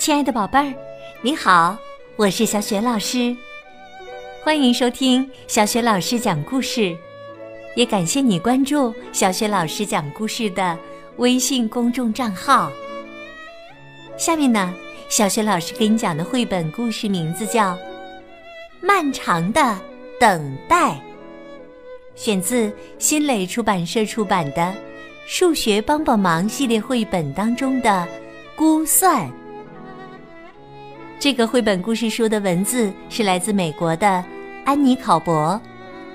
亲爱的宝贝儿，你好，我是小雪老师，欢迎收听小雪老师讲故事，也感谢你关注小雪老师讲故事的微信公众账号。下面呢，小雪老师给你讲的绘本故事名字叫《漫长的等待》，选自新蕾出版社出版的《数学帮帮忙》系列绘本当中的《估算》。这个绘本故事书的文字是来自美国的安妮考伯，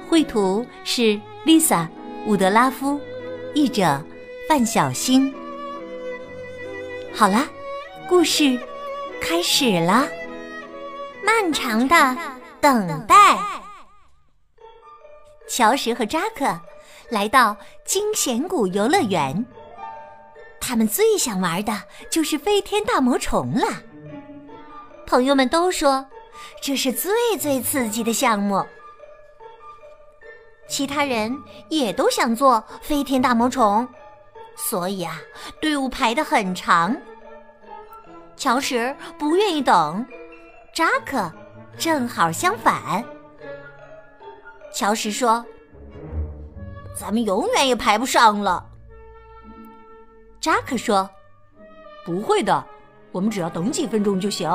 绘图是丽萨伍德拉夫，译者范小新。好了，故事开始了。漫长的等待。乔什和扎克来到惊险谷游乐园，他们最想玩的就是飞天大魔虫了。朋友们都说这是最最刺激的项目，其他人也都想做飞天大魔虫，所以啊，队伍排得很长。乔什不愿意等，扎克正好相反。乔什说：“咱们永远也排不上了。”扎克说：“不会的，我们只要等几分钟就行。”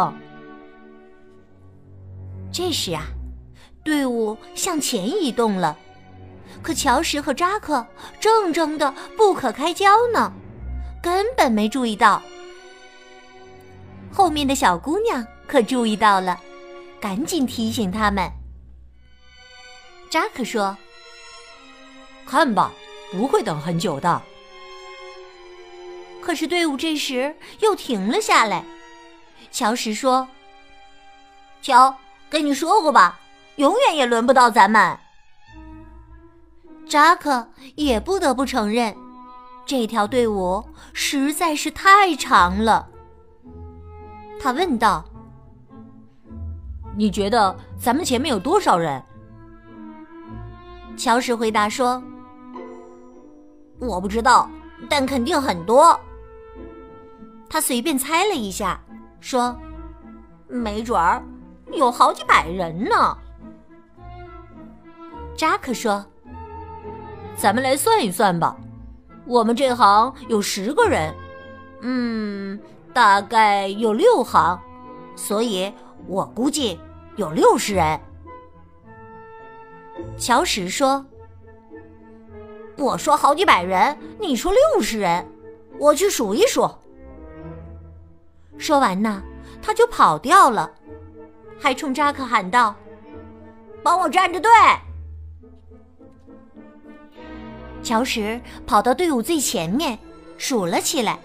这时啊，队伍向前移动了，可乔什和扎克正争得不可开交呢，根本没注意到。后面的小姑娘可注意到了，赶紧提醒他们。扎克说：“看吧，不会等很久的。”可是队伍这时又停了下来。乔什说：“瞧。”跟你说过吧，永远也轮不到咱们。扎克也不得不承认，这条队伍实在是太长了。他问道：“你觉得咱们前面有多少人？”乔什回答说：“我不知道，但肯定很多。”他随便猜了一下，说：“没准儿。”有好几百人呢，扎克说：“咱们来算一算吧，我们这行有十个人，嗯，大概有六行，所以我估计有六十人。”乔什说：“我说好几百人，你说六十人，我去数一数。”说完呢，他就跑掉了。还冲扎克喊道：“帮我站着队！”乔什跑到队伍最前面，数了起来，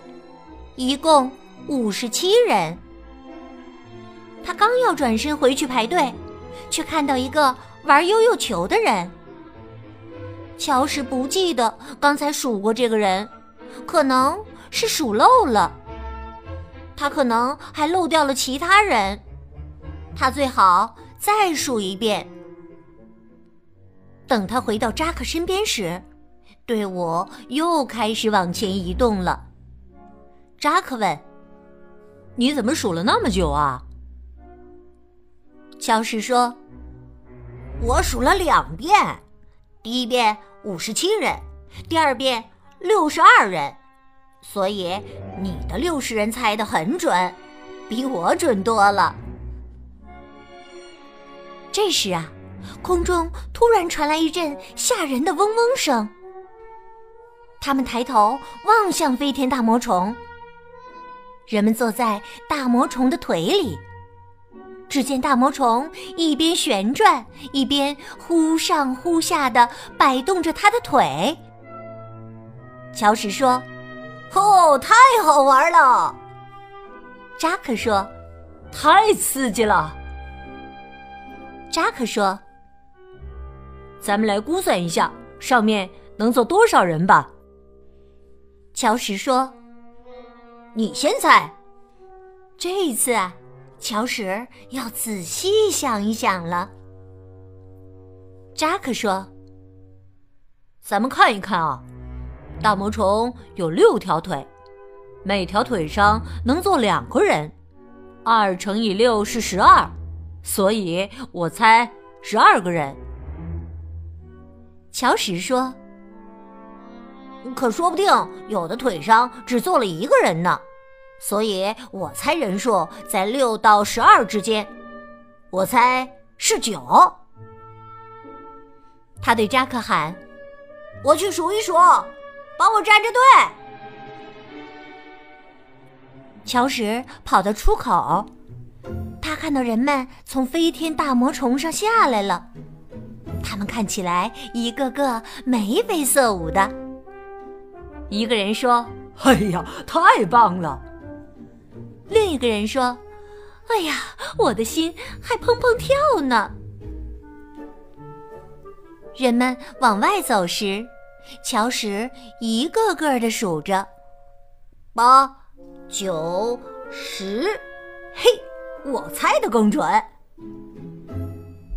一共五十七人。他刚要转身回去排队，却看到一个玩悠悠球的人。乔什不记得刚才数过这个人，可能是数漏了。他可能还漏掉了其他人。他最好再数一遍。等他回到扎克身边时，队伍又开始往前移动了。扎克问：“你怎么数了那么久啊？”乔什说：“我数了两遍，第一遍五十七人，第二遍六十二人，所以你的六十人猜的很准，比我准多了。”这时啊，空中突然传来一阵吓人的嗡嗡声。他们抬头望向飞天大魔虫。人们坐在大魔虫的腿里，只见大魔虫一边旋转，一边忽上忽下的摆动着他的腿。乔什说：“哦，太好玩了。”扎克说：“太刺激了。”扎克说：“咱们来估算一下，上面能坐多少人吧。”乔什说：“你先猜。”这一次啊，乔什要仔细想一想了。扎克说：“咱们看一看啊，大魔虫有六条腿，每条腿上能坐两个人，二乘以六是十二，所以我猜十二个人。乔石说：“可说不定有的腿上只坐了一个人呢，所以我猜人数在六到十二之间。我猜是九。”他对扎克喊：“我去数一数，帮我站着队。”乔什跑到出口，看到人们从飞天大魔虫上下来了。他们看起来一个个眉飞色舞的。一个人说：“哎呀，太棒了！”另一个人说：“哎呀，我的心还砰砰跳呢。”人们往外走时，乔什一个个的数着：八。九十，嘿，我猜的更准。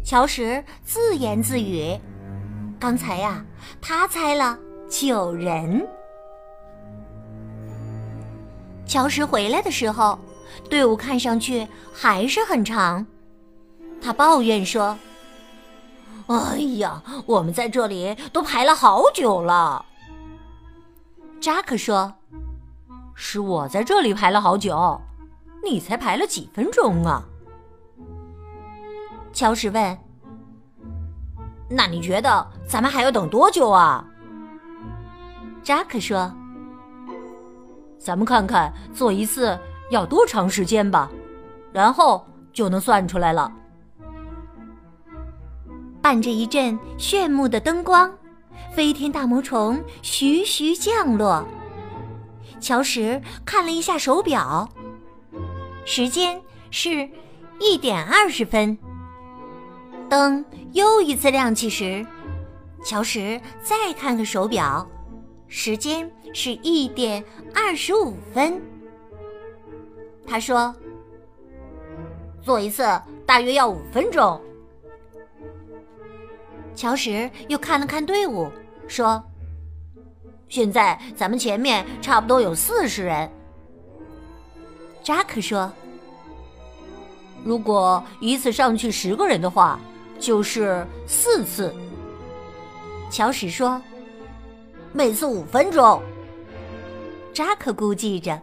乔什自言自语：“刚才呀，他猜了九人。”乔什回来的时候，队伍看上去还是很长。他抱怨说：“哎呀，我们在这里都排了好久了。”扎克说。是我在这里排了好久，你才排了几分钟啊？乔什问。那你觉得咱们还要等多久啊？扎克说：“咱们看看做一次要多长时间吧，然后就能算出来了。”伴着一阵炫目的灯光，飞天大魔虫徐徐降落。乔什看了一下手表，时间是一点二十分。灯又一次亮起时，乔什再看看手表，时间是一点二十五分。他说：“做一次大约要五分钟。”乔什又看了看队伍，说。现在咱们前面差不多有四十人。扎克说：“如果一次上去十个人的话，就是四次。”乔什说：“每次五分钟。”扎克估计着，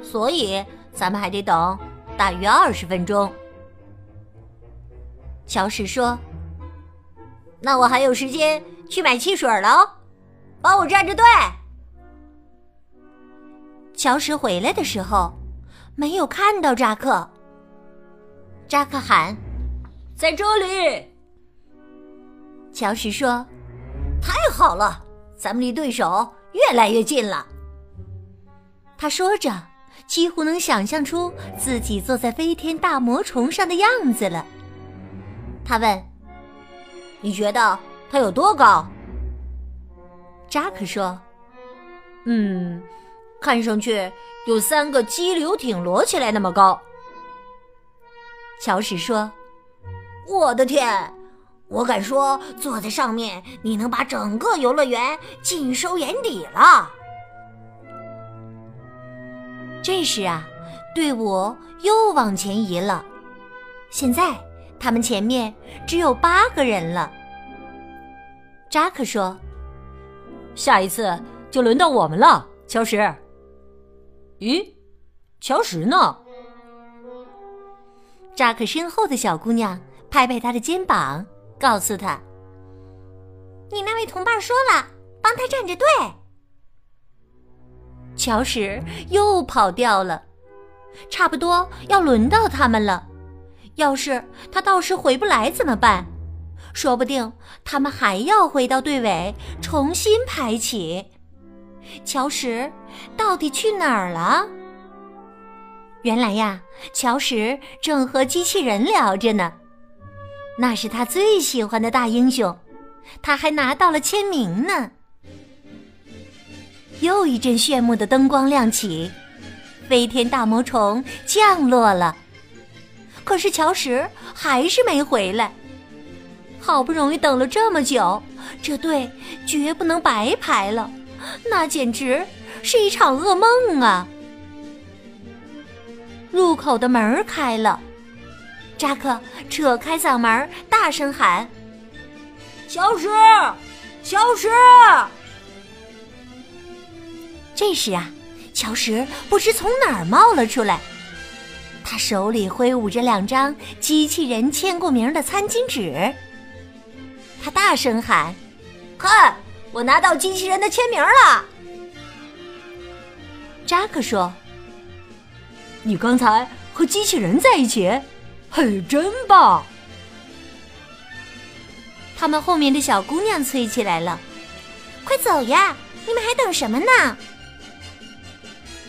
所以咱们还得等大约二十分钟。乔什说：“那我还有时间去买汽水了。”帮我站着队。乔什回来的时候，没有看到扎克。扎克喊：“在这里。”乔什说：“太好了，咱们离对手越来越近了。”他说着，几乎能想象出自己坐在飞天大魔虫上的样子了。他问：“你觉得它有多高？”扎克说：“嗯，看上去有三个激流艇摞起来那么高。”乔什说：“我的天，我敢说坐在上面，你能把整个游乐园尽收眼底了。”这时啊，队伍又往前移了，现在他们前面只有八个人了。扎克说。下一次就轮到我们了，乔什。咦，乔什呢？扎克身后的小姑娘拍拍他的肩膀，告诉他：“你那位同伴说了，帮他站着队。”乔什又跑掉了，差不多要轮到他们了。要是他到时回不来怎么办？说不定他们还要回到队尾重新排起。乔什到底去哪儿了？原来呀，乔什正和机器人聊着呢。那是他最喜欢的大英雄，他还拿到了签名呢。又一阵炫目的灯光亮起，飞天大魔虫降落了。可是乔什还是没回来。好不容易等了这么久，这队绝不能白排了，那简直是一场噩梦啊！入口的门开了，扎克扯开嗓门大声喊：“消失，消失！”这时啊，乔什不知从哪儿冒了出来，他手里挥舞着两张机器人签过名的餐巾纸。他大声喊：“看，我拿到机器人的签名了！”扎克说：“你刚才和机器人在一起，嘿，真棒！”他们后面的小姑娘催起来了：“快走呀！你们还等什么呢？”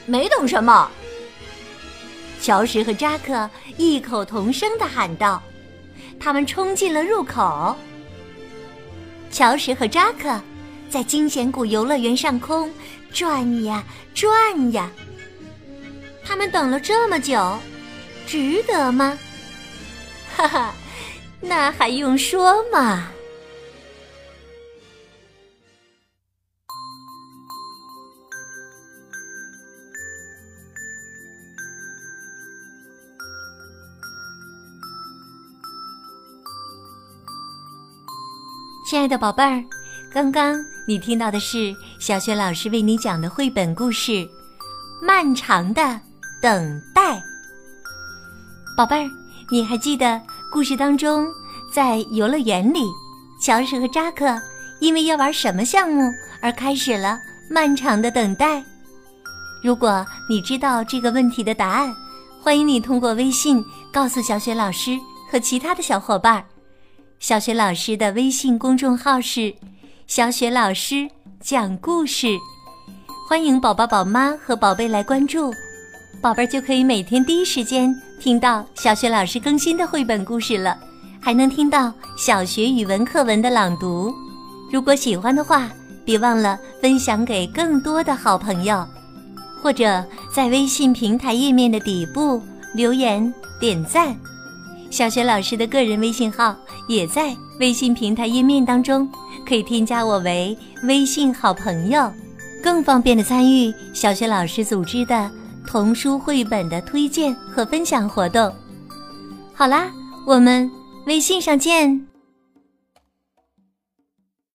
没等什么，乔什和扎克异口同声的喊道：“他们冲进了入口。”乔什和扎克在惊险谷游乐园上空转呀转呀。他们等了这么久，值得吗？哈哈，那还用说吗？亲爱的宝贝儿，刚刚你听到的是小雪老师为你讲的绘本故事《漫长的等待》。宝贝儿，你还记得故事当中，在游乐园里，乔治和扎克因为要玩什么项目而开始了漫长的等待？如果你知道这个问题的答案，欢迎你通过微信告诉小雪老师和其他的小伙伴。小雪老师的微信公众号是“小雪老师讲故事”，欢迎宝宝、宝妈和宝贝来关注，宝贝儿就可以每天第一时间听到小雪老师更新的绘本故事了，还能听到小学语文课文的朗读。如果喜欢的话，别忘了分享给更多的好朋友，或者在微信平台页面的底部留言点赞。小雪老师的个人微信号也在微信平台页面当中，可以添加我为微信好朋友，更方便的参与小学老师组织的童书绘本的推荐和分享活动。好啦，我们微信上见。